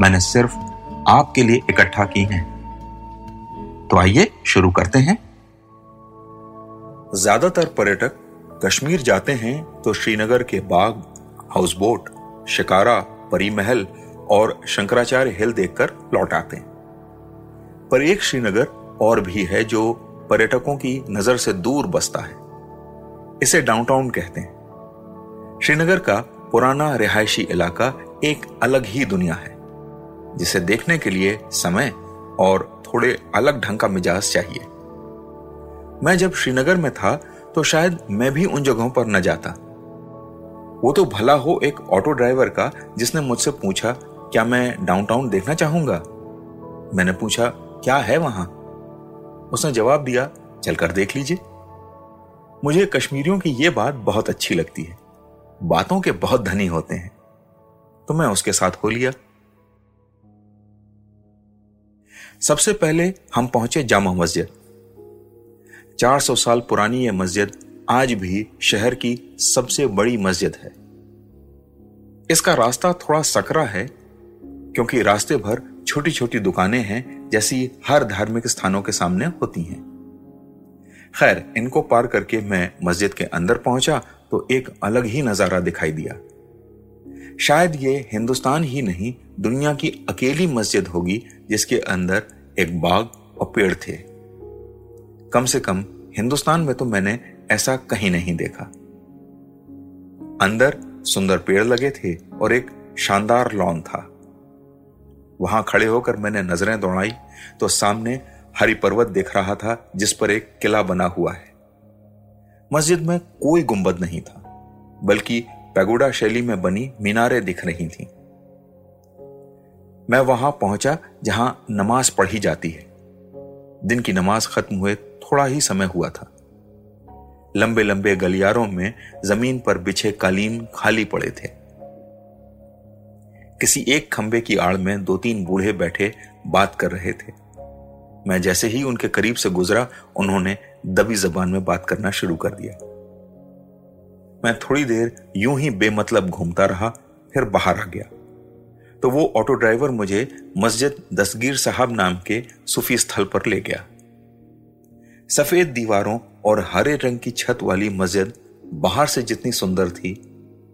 मैंने सिर्फ़ आपके लिए इकट्ठा की हैं। तो आइए शुरू करते हैं। ज़्यादातर पर्यटक कश्मीर जाते हैं तो श्रीनगर के बाग हाउस बोट शिकारा परी महल और शंकराचार्य हिल देखकर लौट आते हैं। पर एक श्रीनगर और भी है जो पर्यटकों की नज़र से दूर बसता है। इसे डाउनटाउन कहते हैं। श्रीनगर का पुराना रिहायशी इलाका एक अलग ही दुनिया है। जिसे देखने के लिए समय और थोड़े अलग ढंग का मिजाज चाहिए। मैं जब श्रीनगर में था तो शायद मैं भी उन जगहों पर न जाता। वो तो भला हो एक ऑटो ड्राइवर का, जिसने मुझसे पूछा, क्या मैं डाउनटाउन देखना चाहूँगा? मैंने पूछा, क्या है वहाँ? उसने जवाब दिया, चलकर देख लीजिए। मुझे कश्मीरियों की यह बात बहुत अच्छी लगती है। बातों के बहुत धनी होते हैं। तो मैं उसके साथ हो लिया। सबसे पहले हम पहुँचे जामा मस्जिद। 400 साल पुरानी यह मस्जिद आज भी शहर की सबसे बड़ी मस्जिद है। इसका रास्ता थोड़ा सकरा है, क्योंकि रास्ते भर छोटी छोटी दुकानें हैं, जैसी हर धार्मिक स्थानों के सामने होती हैं। खैर, इनको पार करके मैं मस्जिद के अंदर पहुँचा तो एक अलग ही नज़ारा दिखाई दिया। शायद ये हिंदुस्तान ही नहीं, दुनिया की अकेली मस्जिद होगी, जिसके अंदर एक बाग और पेड़ थे। कम से कम हिंदुस्तान में तो मैंने ऐसा कहीं नहीं देखा। अंदर सुंदर पेड़ लगे थे और एक शानदार लॉन था। वहाँ खड़े होकर मैंने नज़रें दौड़ाई तो सामने हरी पर्वत दिख रहा था जिस पर एक किला बना हुआ है। मस्जिद में कोई गुंबद नहीं था, बल्कि पैगोडा शैली में बनी मीनारें दिख रही थीं। मैं वहाँ पहुँचा जहाँ नमाज़ पढ़ी जाती है। दिन की नमाज़ खत्म हुए थोड़ा ही समय हुआ था। लंबे लंबे गलियारों में ज़मीन पर बिछे कालीन खाली पड़े थे। किसी एक खंबे की आड़ में दो तीन बूढ़े बैठे बात कर रहे थे। मैं जैसे ही उनके करीब से गुजरा, उन्होंने दबी जबान में बात करना शुरू कर दिया। मैं थोड़ी देर यूँ ही बेमतलब घूमता रहा, फिर बाहर आ गया। तो वो ऑटो ड्राइवर मुझे मस्जिद दसगीर साहब नाम के सूफी स्थल पर ले गया। सफ़ेद दीवारों और हरे रंग की छत वाली मस्जिद बाहर से जितनी सुंदर थी,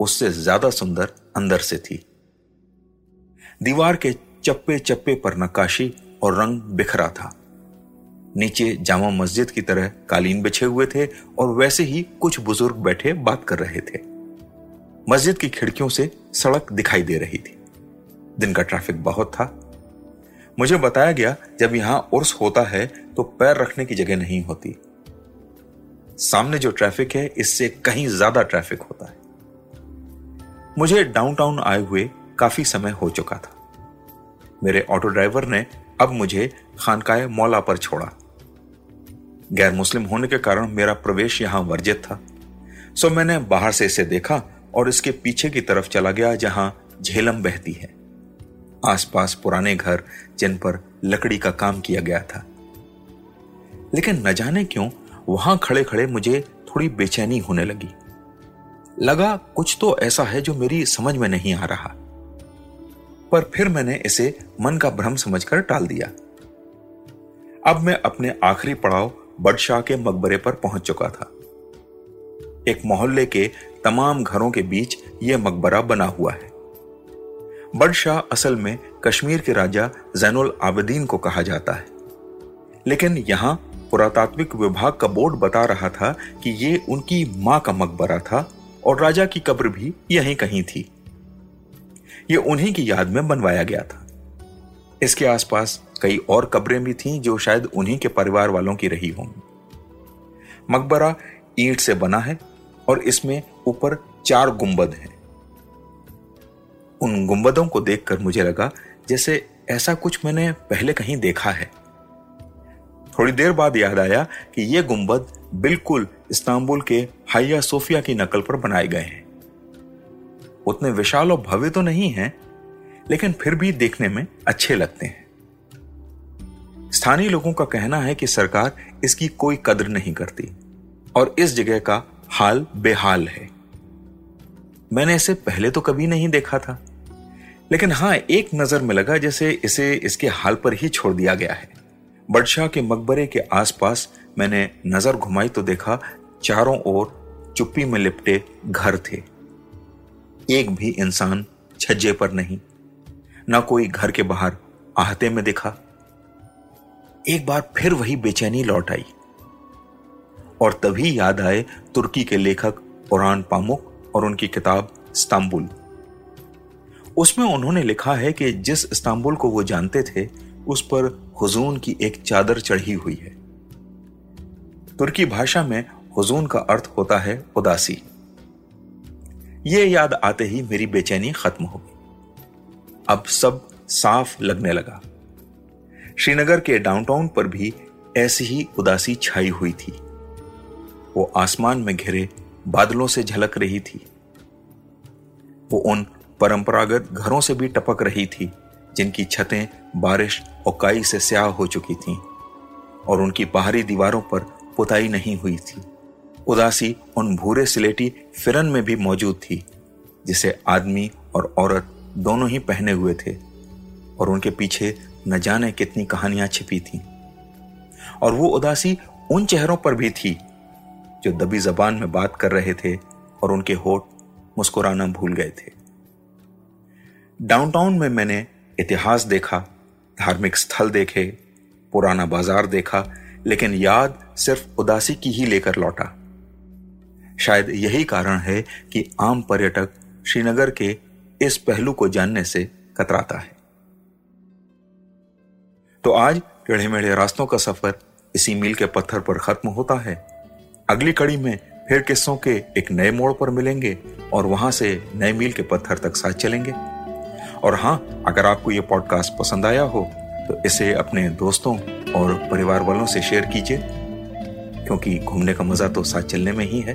उससे ज़्यादा सुंदर अंदर से थी। दीवार के चप्पे चप्पे पर नक्काशी और रंग बिखरा था। नीचे जामा मस्जिद की तरह कालीन बिछे हुए थे और वैसे ही कुछ बुज़ुर्ग बैठे बात कर रहे थे। मस्जिद की खिड़कियों से सड़क दिखाई दे रही थी। दिन का ट्रैफ़िक बहुत था। मुझे बताया गया, जब यहाँ उर्स होता है तो पैर रखने की जगह नहीं होती। सामने जो ट्रैफ़िक है, इससे कहीं ज़्यादा ट्रैफ़िक होता है। मुझे डाउनटाउन आए हुए काफ़ी समय हो चुका था। मेरे ऑटो ड्राइवर ने अब मुझे खानकाए मौला पर छोड़ा। गैर मुस्लिम होने के कारण मेरा प्रवेश यहाँ वर्जित था। सो मैंने बाहर से इसे देखा और इसके पीछे की तरफ़ चला गया, जहाँ झेलम बहती है। आसपास पुराने घर जिन पर लकड़ी का काम किया गया था। लेकिन न जाने क्यों, वहाँ खड़े खड़े मुझे थोड़ी बेचैनी होने लगी। लगा, कुछ तो ऐसा है जो मेरी समझ में नहीं आ रहा। पर फिर मैंने इसे मन का भ्रम समझकर टाल दिया। अब मैं अपने आखिरी पड़ाव बडशाह के मकबरे पर पहुँच चुका था। एक मोहल्ले के तमाम घरों के बीच यह मकबरा बना हुआ है। बडशाह असल में कश्मीर के राजा जैनुल आबदीन को कहा जाता है। लेकिन यहाँ पुरातात्विक विभाग का बोर्ड बता रहा था कि ये उनकी माँ का मकबरा था और राजा की कब्र भी यहीं कहीं थी। ये उन्हीं की याद में बनवाया गया था। इसके आसपास कई और कब्रें भी थीं जो शायद उन्हीं के परिवार वालों की रही होंगी। मकबरा ईंट से बना है और इसमें ऊपर चार गुंबद हैं। उन गुंबदों को देखकर मुझे लगा जैसे ऐसा कुछ मैंने पहले कहीं देखा है। थोड़ी देर बाद याद आया कि ये गुंबद बिल्कुल इस्तांबुल के हाइया सोफिया की नकल पर बनाए गए हैं। उतने विशाल और भव्य तो नहीं हैं, लेकिन फिर भी देखने में अच्छे लगते हैं। स्थानीय लोगों का कहना है कि सरकार इसकी कोई कद्र नहीं करती और इस जगह का हाल बेहाल है। मैंने इसे पहले तो कभी नहीं देखा था। लेकिन हाँ एक नज़र में लगा जैसे इसे इसके हाल पर ही छोड़ दिया गया है। बडशाह के मकबरे के आसपास मैंने नज़र घुमाई तो देखा चारों ओर चुप्पी में लिपटे घर थे। एक भी इंसान छज्जे पर नहीं, ना कोई घर के बाहर आहते में दिखा। एक बार फिर वही बेचैनी लौट आई। और तभी याद आए तुर्की के लेखक कुरान पामुक और उनकी किताब इस्तांबुल। उसमें उन्होंने लिखा है कि जिस इस्तांबुल को वो जानते थे, उस पर हुजून की एक चादर चढ़ी हुई है। तुर्की भाषा में हुजून का अर्थ होता है उदासी। ये याद आते ही मेरी बेचैनी खत्म हो गई। अब सब साफ़ लगने लगा। श्रीनगर के डाउनटाउन पर भी ऐसी ही उदासी छाई हुई थी। वो आसमान में घिरे बादलों से झलक रही थी। वो उन परंपरागत घरों से भी टपक रही थी, जिनकी छतें बारिश और काई से स्याह हो चुकी थीं, और उनकी बाहरी दीवारों पर पुताई नहीं हुई थी। उदासी उन भूरे सिलेटी फिरन में भी मौजूद थी, जिसे आदमी और औरत दोनों ही पहने हुए थे, और उनके पीछे न जाने कितनी कहानियाँ छिपी थीं। और वो उदासी उन चेहरों पर भी थी जो दबी जबान में बात कर रहे थे और उनके होठ मुस्कुराना भूल गए थे। डाउनटाउन में मैंने इतिहास देखा, धार्मिक स्थल देखे, पुराना बाज़ार देखा, लेकिन याद सिर्फ़ उदासी की ही लेकर लौटा। शायद यही कारण है कि आम पर्यटक श्रीनगर के इस पहलू को जानने से कतराता है। तो आज टेढ़े मेढ़े रास्तों का सफ़र इसी मील के पत्थर पर खत्म होता है। अगली कड़ी में फिर किस्सों के एक नए मोड़ पर मिलेंगे और वहाँ से नए मील के पत्थर तक साथ चलेंगे। और हाँ अगर आपको ये पॉडकास्ट पसंद आया हो तो इसे अपने दोस्तों और परिवार वालों से शेयर कीजिए, क्योंकि घूमने का मज़ा तो साथ चलने में ही है।